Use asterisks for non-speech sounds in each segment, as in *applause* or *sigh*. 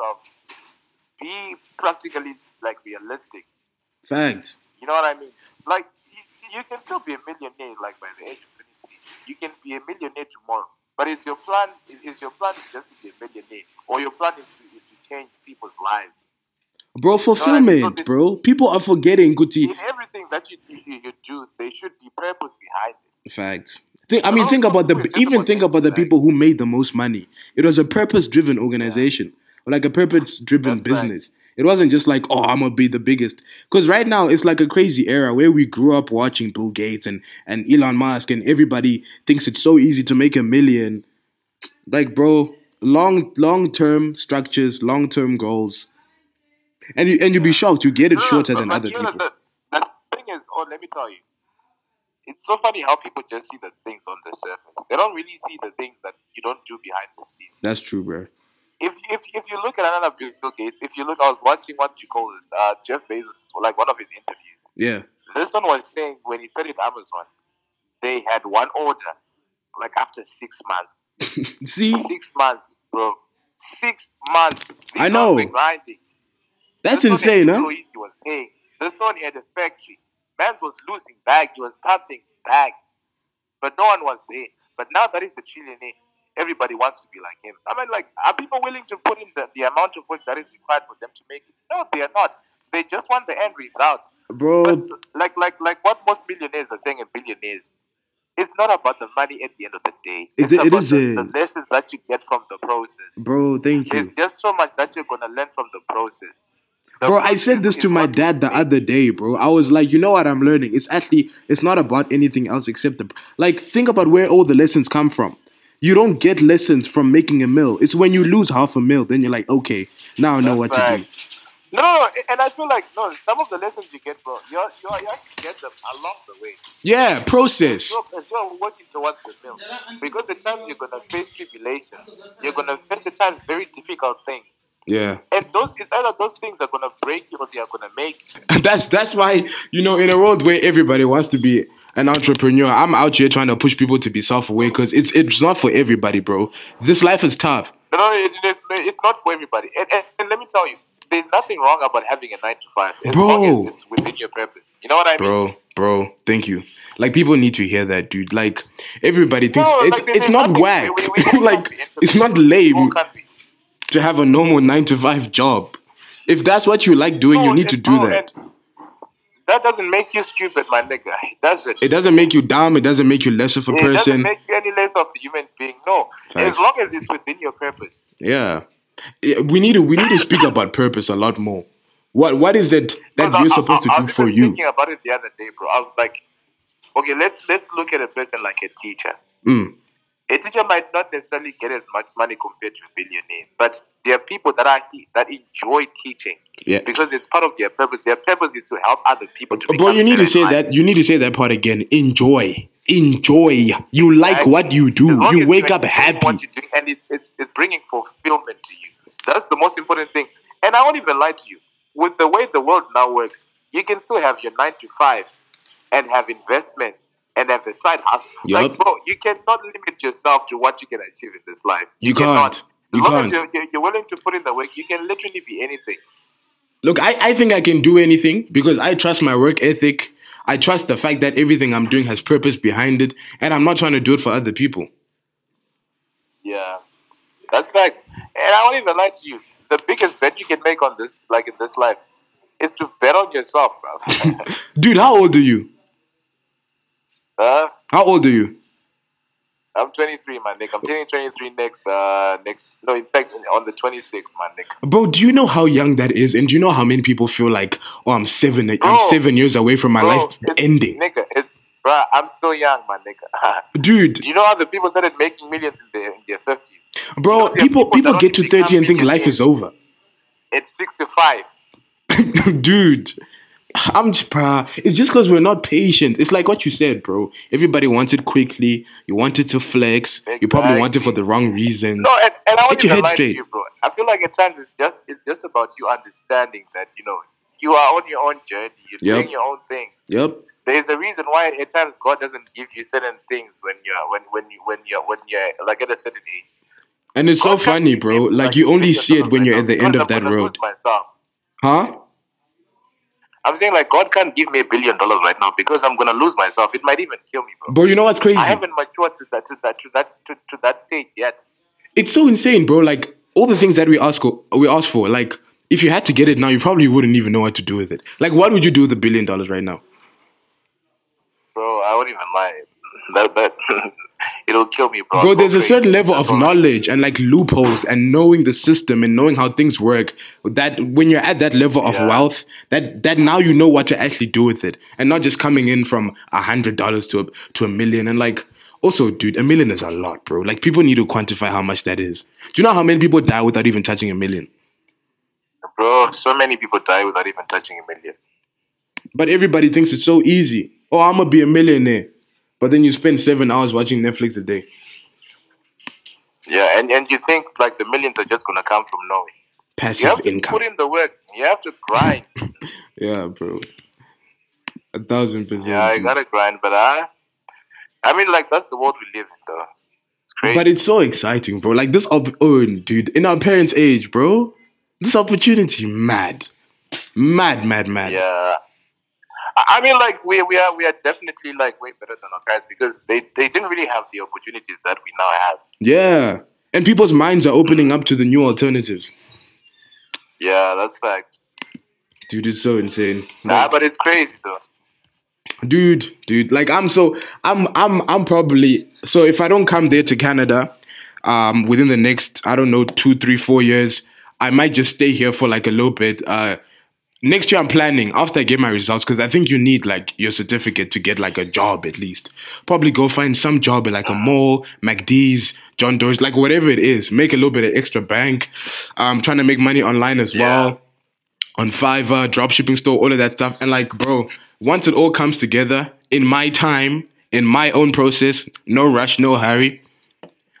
yourself. Be practically like realistic. Facts. You know what I mean? Like you, you can still be a millionaire like by the age of 23. You can be a millionaire tomorrow. But is your plan is, is your plan just to be a millionaire, or your plan is to, is to change people's lives? Bro, fulfillment, So bro. People are forgetting, Guti. In everything that you, you, you do, there should be purpose behind it. Facts. Think, I mean, think about the even think about the people who made the most money. It was a purpose-driven organization, like a purpose-driven That's right. business. It wasn't just like, oh, I'm gonna be the biggest. Because right now it's like a crazy era where we grew up watching Bill Gates and and Elon Musk, and everybody thinks it's so easy to make a million. Like, bro, long long term structures, long term goals, and you and you'd be shocked you get it No, shorter than other people. The, the thing is, oh, let me tell you, it's so funny how people just see the things on the surface. They don't really see the things that you don't do behind the scenes. That's true, bro. If if if you look at another Bill Gates, if you look, I was watching what you call this, uh, Jeff Bezos, like one of his interviews. Yeah. This one was saying when he started Amazon, they had one order, like after six months. *laughs* See, Six months, bro. Six months. These I know. grinding. that's This insane, huh? He was paying. This one he had a factory. Man was losing bag. He was pumping bag, but no one was there. But now that he's a trillionaire, everybody wants to be like him. I mean, like, are people willing to put in the, the amount of work that is required for them to make it? No, they are not. They just want the end result. Bro, But like, like, like, what most millionaires are saying and billionaires. It's not about the money at the end of the day. It- It's it about the, isn't. the lessons that you get from the process. bro, thank you. There's just so much that you're gonna learn from the process. The Bro, I said this to my dad the other day, bro. I was like, you know what I'm learning? It's actually it's not about anything else except the like think about where all the lessons come from. You don't get lessons from making a mill. It's when you lose half a mill, then you're like, okay, now I know what to do. No, and I feel like no. Some of the lessons you get, bro, you you to get them along the way. Yeah, process. As you're working towards the mill, because the times you're gonna face tribulation, you're gonna face the times very difficult things, Yeah. and those it's either those things are gonna break you or they are gonna make. you. And *laughs* that's that's why you know in a world where everybody wants to be an entrepreneur, I'm out here trying to push people to be self-aware because it's it's not for everybody, bro. This life is tough. No, no, it, it, it's not for everybody. And, and, and let me tell you, there's nothing wrong about having a nine to five, as Bro. long as it's within your purpose. You know what I mean? Bro, bro, thank you. Like people need to hear that, dude. Like everybody thinks No, it's like, it's not whack. *laughs* like it's not entrepreneurs. We all lame. To have a normal nine to five job. If that's what you like doing, you need to do bro, that. That doesn't make you stupid, my nigga. It doesn't. It doesn't make you dumb. It doesn't make you less of a It doesn't person. make you any less of a human being. No, as long as it's within your purpose. Yeah. We need to we need to speak about purpose a lot more. What what is it that you're I- supposed I- I to do was for even you? Thinking about it the other day, bro. I was like, okay, let's let's look at a person like a teacher. Mm. A teacher might not necessarily get as much money compared to a billionaire, but there are people that are that enjoy teaching Yeah. because it's part of their purpose. Their purpose is to help other people. To Bro, you need to say that. You need to say that part again. Enjoy. Enjoy. You like Exactly. what you do. You wake up happy. What you're doing, and it's, it's, it's bringing fulfillment to you. That's the most important thing. And I won't even lie to you. With the way the world now works, you can still have your nine to five and have investment and have the side hustle. Yup. Like, bro, you cannot limit yourself to what you can achieve in this life. You cannot. can't. As You long can't. as you're, you're, you're willing to put in the work, you can literally be anything. Look, I, I think I can do anything because I trust my work ethic. I trust the fact that everything I'm doing has purpose behind it, and I'm not trying to do it for other people. Yeah, that's fact. And I won't even lie to you. The biggest bet you can make on this, like in this life, is to bet on yourself, bro. *laughs* Dude, how old are you? Uh, How old are you? I'm 23, my nigga. I'm turning 23 next, uh, next. No, in fact, on the 26th, my nigga. Bro, do you know how young that is? And do you know how many people feel like, oh, I'm seven, I'm seven years away from my Bro, life ending? Nigga, it's, bro, I'm still young, my nigga. *laughs* Dude, Do you know how the people started making millions in their, in their 50s? bro, You know, people people people get to 30 and think life is over. It's 65. *laughs* Dude, I'm just, bruh. It's just because we're not patient. It's like what you said, bro. Everybody wants it quickly. You want it to flex. You probably want it for the wrong reasons. No, and, and I want Get your to head straight. you, bro. I feel like at times it's just it's just about you understanding that you know you are on your own journey. You're Yep. doing your own thing. Yep. There's a reason why at times God doesn't give you certain things when you're when when you when you're when you're like at a certain age. And it's so God can't funny, bro. me, Like you only see it when you're at the end of that road. Myself. Huh? I'm saying like God can't give me a billion dollars right now because I'm gonna lose myself. It might even kill me, bro. Bro, you know what's crazy? I haven't matured to that to that to that to, to that stage yet. It's so insane, bro. Like all the things that we ask we ask for, like if you had to get it now, you probably wouldn't even know what to do with it. Like what would you do with a billion dollars right now? Bro, I wouldn't even lie. That that *laughs* it'll kill me, bro. Bro, there's a certain level of knowledge and like loopholes and knowing the system and knowing how things work that when you're at that level of Yeah. wealth, that that now you know what to actually do with it and not just coming in from a hundred dollars to a to a million and like also, dude, a million is a lot, bro. Like people need to quantify how much that is. Do you know how many people die without even touching a million? Bro, so many people die without even touching a million. But everybody thinks it's so easy. Oh, I'm gonna be a millionaire. But then you spend seven hours watching Netflix a day. Yeah, and, and you think like the millions are just gonna come from nowhere. You Passive have to put in the work. You have to grind. *laughs* Yeah, bro. A thousand percent. yeah, you gotta grind. But I, I mean, like that's the world we live in, though. It's crazy. But it's so exciting, bro. Like this op- oh dude, in our parents' age, bro. This opportunity, mad. Mad, mad, mad. yeah. I mean, like we we are we are definitely like way better than our guys because they they didn't really have the opportunities that we now have. Yeah. And people's minds are opening up to the new alternatives. Yeah, that's fact. Dude, it's so insane. Nah, Like, but it's crazy though. dude, dude, like I'm so I'm I'm I'm probably so if I don't come there to Canada, um, within the next I don't know two, three, four years, I might just stay here for like a little bit. Uh, next year I'm planning after I get my results because I think you need like your certificate to get like a job at least. Probably go find some job at like a mall, McD's, John Doer's, like whatever it is. Make a little bit of extra bank. Um, trying to make money online as Yeah. well on Fiverr, dropshipping store, all of that stuff. And like, bro, once it all comes together in my time, in my own process, no rush, no hurry.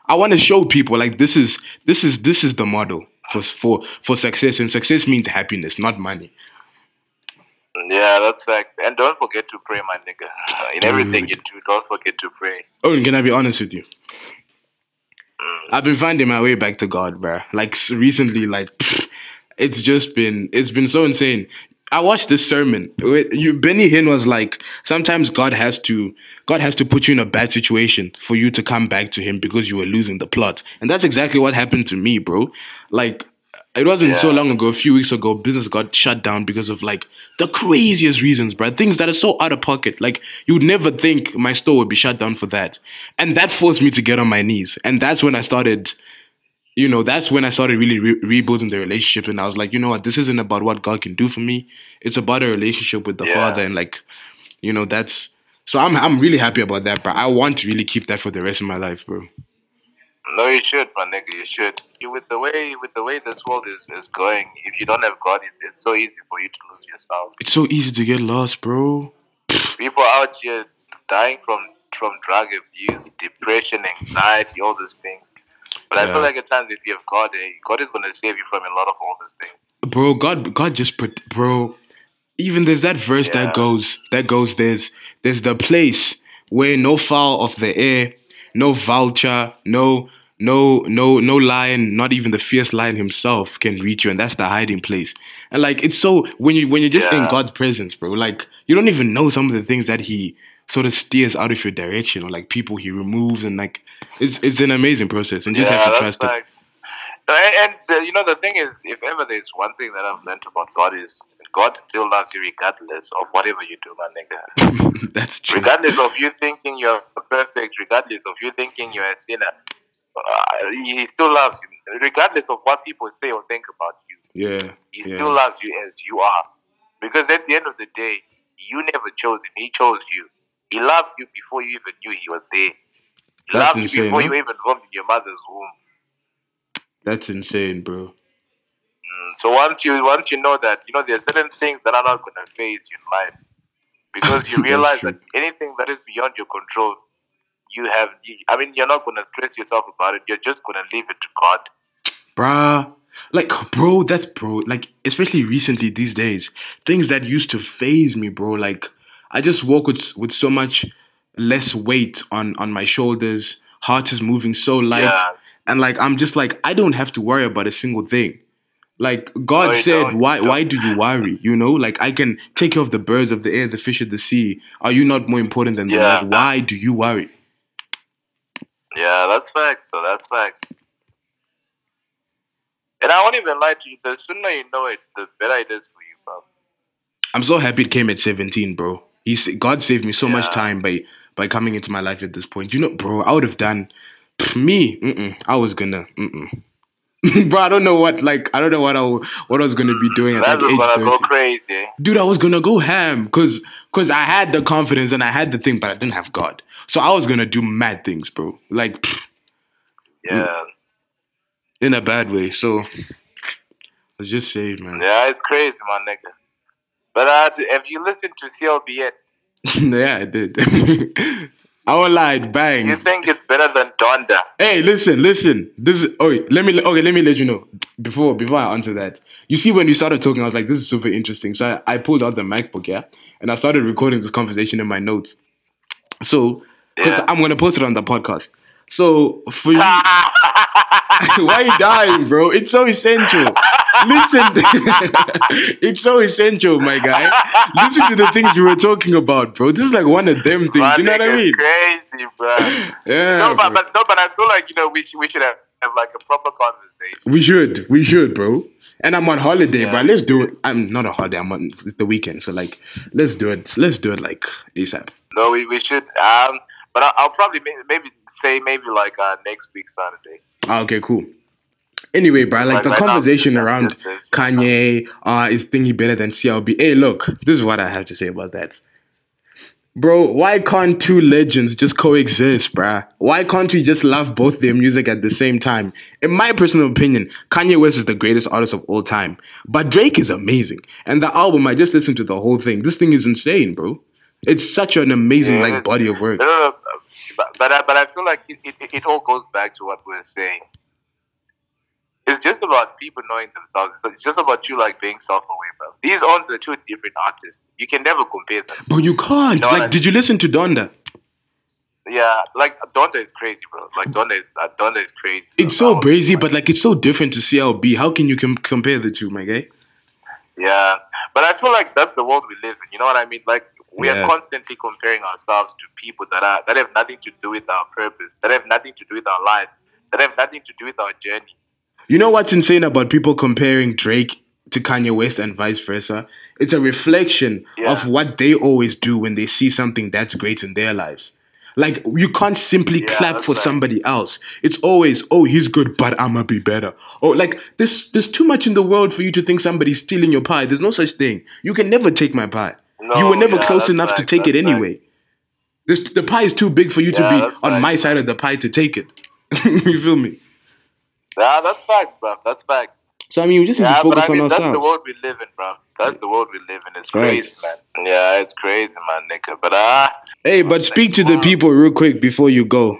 I want to show people like this is this is this is the model for for for success, and success means happiness, not money. Yeah, that's fact. And don't forget to pray, my nigga. Uh, in everything you do, don't forget to pray. Oh, and can I be honest with you? Mm. I've been finding my way back to God, bro. Like recently, like pfft, it's just been it's been so insane. I watched this sermon. You, Benny Hinn was like, sometimes God has to God has to put you in a bad situation for you to come back to Him because you were losing the plot, and that's exactly what happened to me, bro. Like. It wasn't so long ago, a few weeks ago, business got shut down because of like the craziest reasons, bro. Things that are so out of pocket. Like you'd never think my store would be shut down for that. And that forced me to get on my knees. And that's when I started, you know, that's when I started really re- rebuilding the relationship. And I was like, you know what, this isn't about what God can do for me. It's about a relationship with the Yeah. Father. And like, you know, that's so I'm I'm really happy about that, bro. I want to really keep that for the rest of my life, bro. No, you should, my nigga. You should. With the way with the way this world is, is going, if you don't have God, it, it's so easy for you to lose yourself. It's so easy to get lost, bro. People out here dying from from drug abuse, depression, anxiety, all these things. But I feel like at times, if you have God, eh, God is gonna save you from a lot of all these things. bro god god just put bro even there's that verse Yeah. that goes that goes there's there's the place where no fowl of the air no vulture no no no no lion not even the fierce lion himself can reach you and that's the hiding place and like it's so when you when you're just in god's presence bro like you don't even know some of the things that he sort of steers out of your direction or like people he removes and like it's it's an amazing process and you just have to trust it. No, and, and uh, you know the thing is, if ever there's one thing that I've learned about God is God still loves you regardless of whatever you do, my nigga. *laughs* that's true regardless of you thinking you're perfect, regardless of you thinking you're a sinner, uh, he still loves you. Regardless of what people say or think about you, yeah he yeah. still loves you as you are. Because at the end of the day, you never chose him; he chose you. He loved you before you even knew he was there. He That's loved you before huh? you even formed in your mother's womb. That's insane, bro. Mm, So once you once you know that, you know there are certain things that are not going to faze you in life, *laughs* because you realize that anything that is beyond your control, you have. I mean, you're not going to stress yourself about it. You're just going to leave it to God. Bruh. Like, bro, that's bro. Like, especially recently these days, things that used to faze me, bro. Like, I just walk with with so much less weight on on my shoulders. Heart is moving so light, Yeah. and like I'm just like I don't have to worry about a single thing. Like God No, said, why why do you worry? You know, like I can take care of the birds of the air, the fish of the sea. Are you not more important than them? Like why do you worry? Yeah, that's facts, though. That's facts. And I won't even lie to you. The sooner you know it, the better it is for you, bro. I'm so happy it came at 17, bro. He's God saved me so much time by by coming into my life at this point. You know, bro, I would have done pff, me. Mm-mm, I was gonna, mm-mm. *laughs* bro. I don't know what like I don't know what I what I was gonna be doing at That's like age gonna 30. go crazy. Dude, I was gonna go ham because because I had the confidence and I had the thing, but I didn't have God. So I was gonna do mad things, bro. Like pff, Yeah. in a bad way. So let's just say, man. Yeah, it's crazy, my nigga. But uh, have you listened to CLB yet? *laughs* yeah, I did. *laughs* I won't lie, it You think it's better than Donda? Hey, listen, listen. This is oh, let me okay. Let me let you know before before I answer that. You see, when we started talking, I was like, "This is super interesting." So I, I pulled out the MacBook, yeah, and I started recording this conversation in my notes. So, because Yeah. I'm gonna post it on the podcast. So for you, *laughs* why are you dying, bro? It's so essential. Listen, *laughs* it's so essential, my guy. Listen to the things we were talking about, bro. This is like one of them things. My you know what I mean? Crazy, bro. *laughs* Yeah. no, but, but no, but I feel like you know we should we should have, have like a proper conversation. We should, we should, bro. And I'm on holiday, Yeah. bro. Let's do it. I'm not on holiday. I'm on it's the weekend, so like, let's do it. Let's do it like ASAP. No, we, we should. Um, but I, I'll probably may- maybe say maybe like uh, next week Saturday. Ah, okay, cool. Anyway, bro, like Like, the right conversation around this- Kanye, uh, is thingy better than CLB? Hey, look, this is what I have to say about that. Bro, why can't two legends just coexist, bruh? Why can't we just love both their music at the same time? In my personal opinion, Kanye West is the greatest artist of all time. But Drake is amazing. And the album, I just listened to the whole thing. This thing is insane, bro. It's such an amazing Yeah, like body of work. But but I, but I feel like it, it, it all goes back to what we're saying. It's just about people knowing themselves. It's just about you like being self-aware, bro. These aren't the two different artists. You can never compare them. But you can't. know what like, I did you listen to Donda? Yeah, like Donda is crazy, bro. Like Donda is uh, Donda is crazy. bro. It's so brazy, but like it's so different to CLB. How can you com- compare the two, my guy? Yeah, but I feel like that's the world we live in. You know what I mean? Like we Yeah. are constantly comparing ourselves to people that are that have nothing to do with our purpose, that have nothing to do with our lives, that have nothing to do with our journey. You know what's insane about people comparing Drake to Kanye West and vice versa? It's a reflection Yeah. of what they always do when they see something that's great in their lives. Like you can't simply Yeah, clap for right. somebody else. It's always, oh, he's good, but I'ma be better. Oh, like there's there's too much in the world for you to think somebody's stealing your pie. There's no such thing. You can never take my pie. No, you were never yeah, close enough to take it anyway. This, the pie is too big for you Yeah, to be on facts. my side of the pie to take it. *laughs* you feel me? Yeah, that's facts, bro. That's facts. So I mean, we just need Yeah, to focus I mean on that's the world we live in, bro. That's the world we live in. It's Facts. crazy, man. Yeah, it's crazy, man, nigga. But ah, Hey, but speak to the people real quick before you go.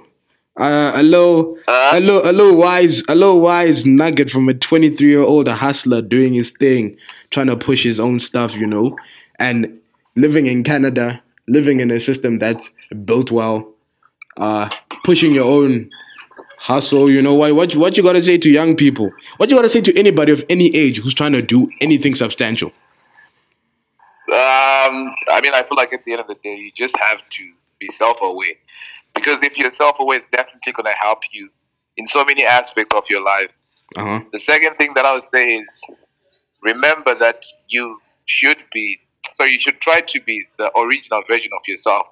Uh, hello, Uh? hello, hello, wise, hello, wise nugget from a 23 year old hustler doing his thing, trying to push his own stuff, you know, and living in Canada, living in a system that's built well, uh, pushing your own hustle. You know what? What what you gotta say to young people? What you gotta say to anybody of any age who's trying to do anything substantial? Um, I mean, I feel like at the end of the day, you just have to be self-aware, because if you're self-aware, it's definitely going to help you in so many aspects of your life. Uh huh. The second thing that I would say is remember that you should be, so you should try to be the original version of yourself,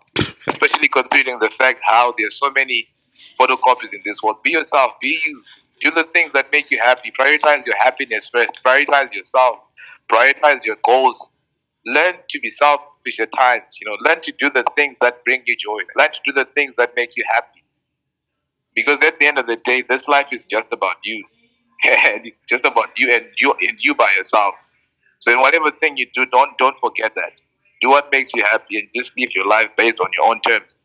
especially considering the fact how there's so many photocopies in this world. Be yourself, be you. Do the things that make you happy. Prioritize your happiness first. Prioritize yourself. Prioritize your goals. Learn to be selfish at times. You know, learn to do the things that bring you joy. Learn to do the things that make you happy. Because at the end of the day, this life is just about you. *laughs* it's just about you and you and you by yourself. So in whatever thing you do, don't don't forget that. Do what makes you happy and just live your life based on your own terms.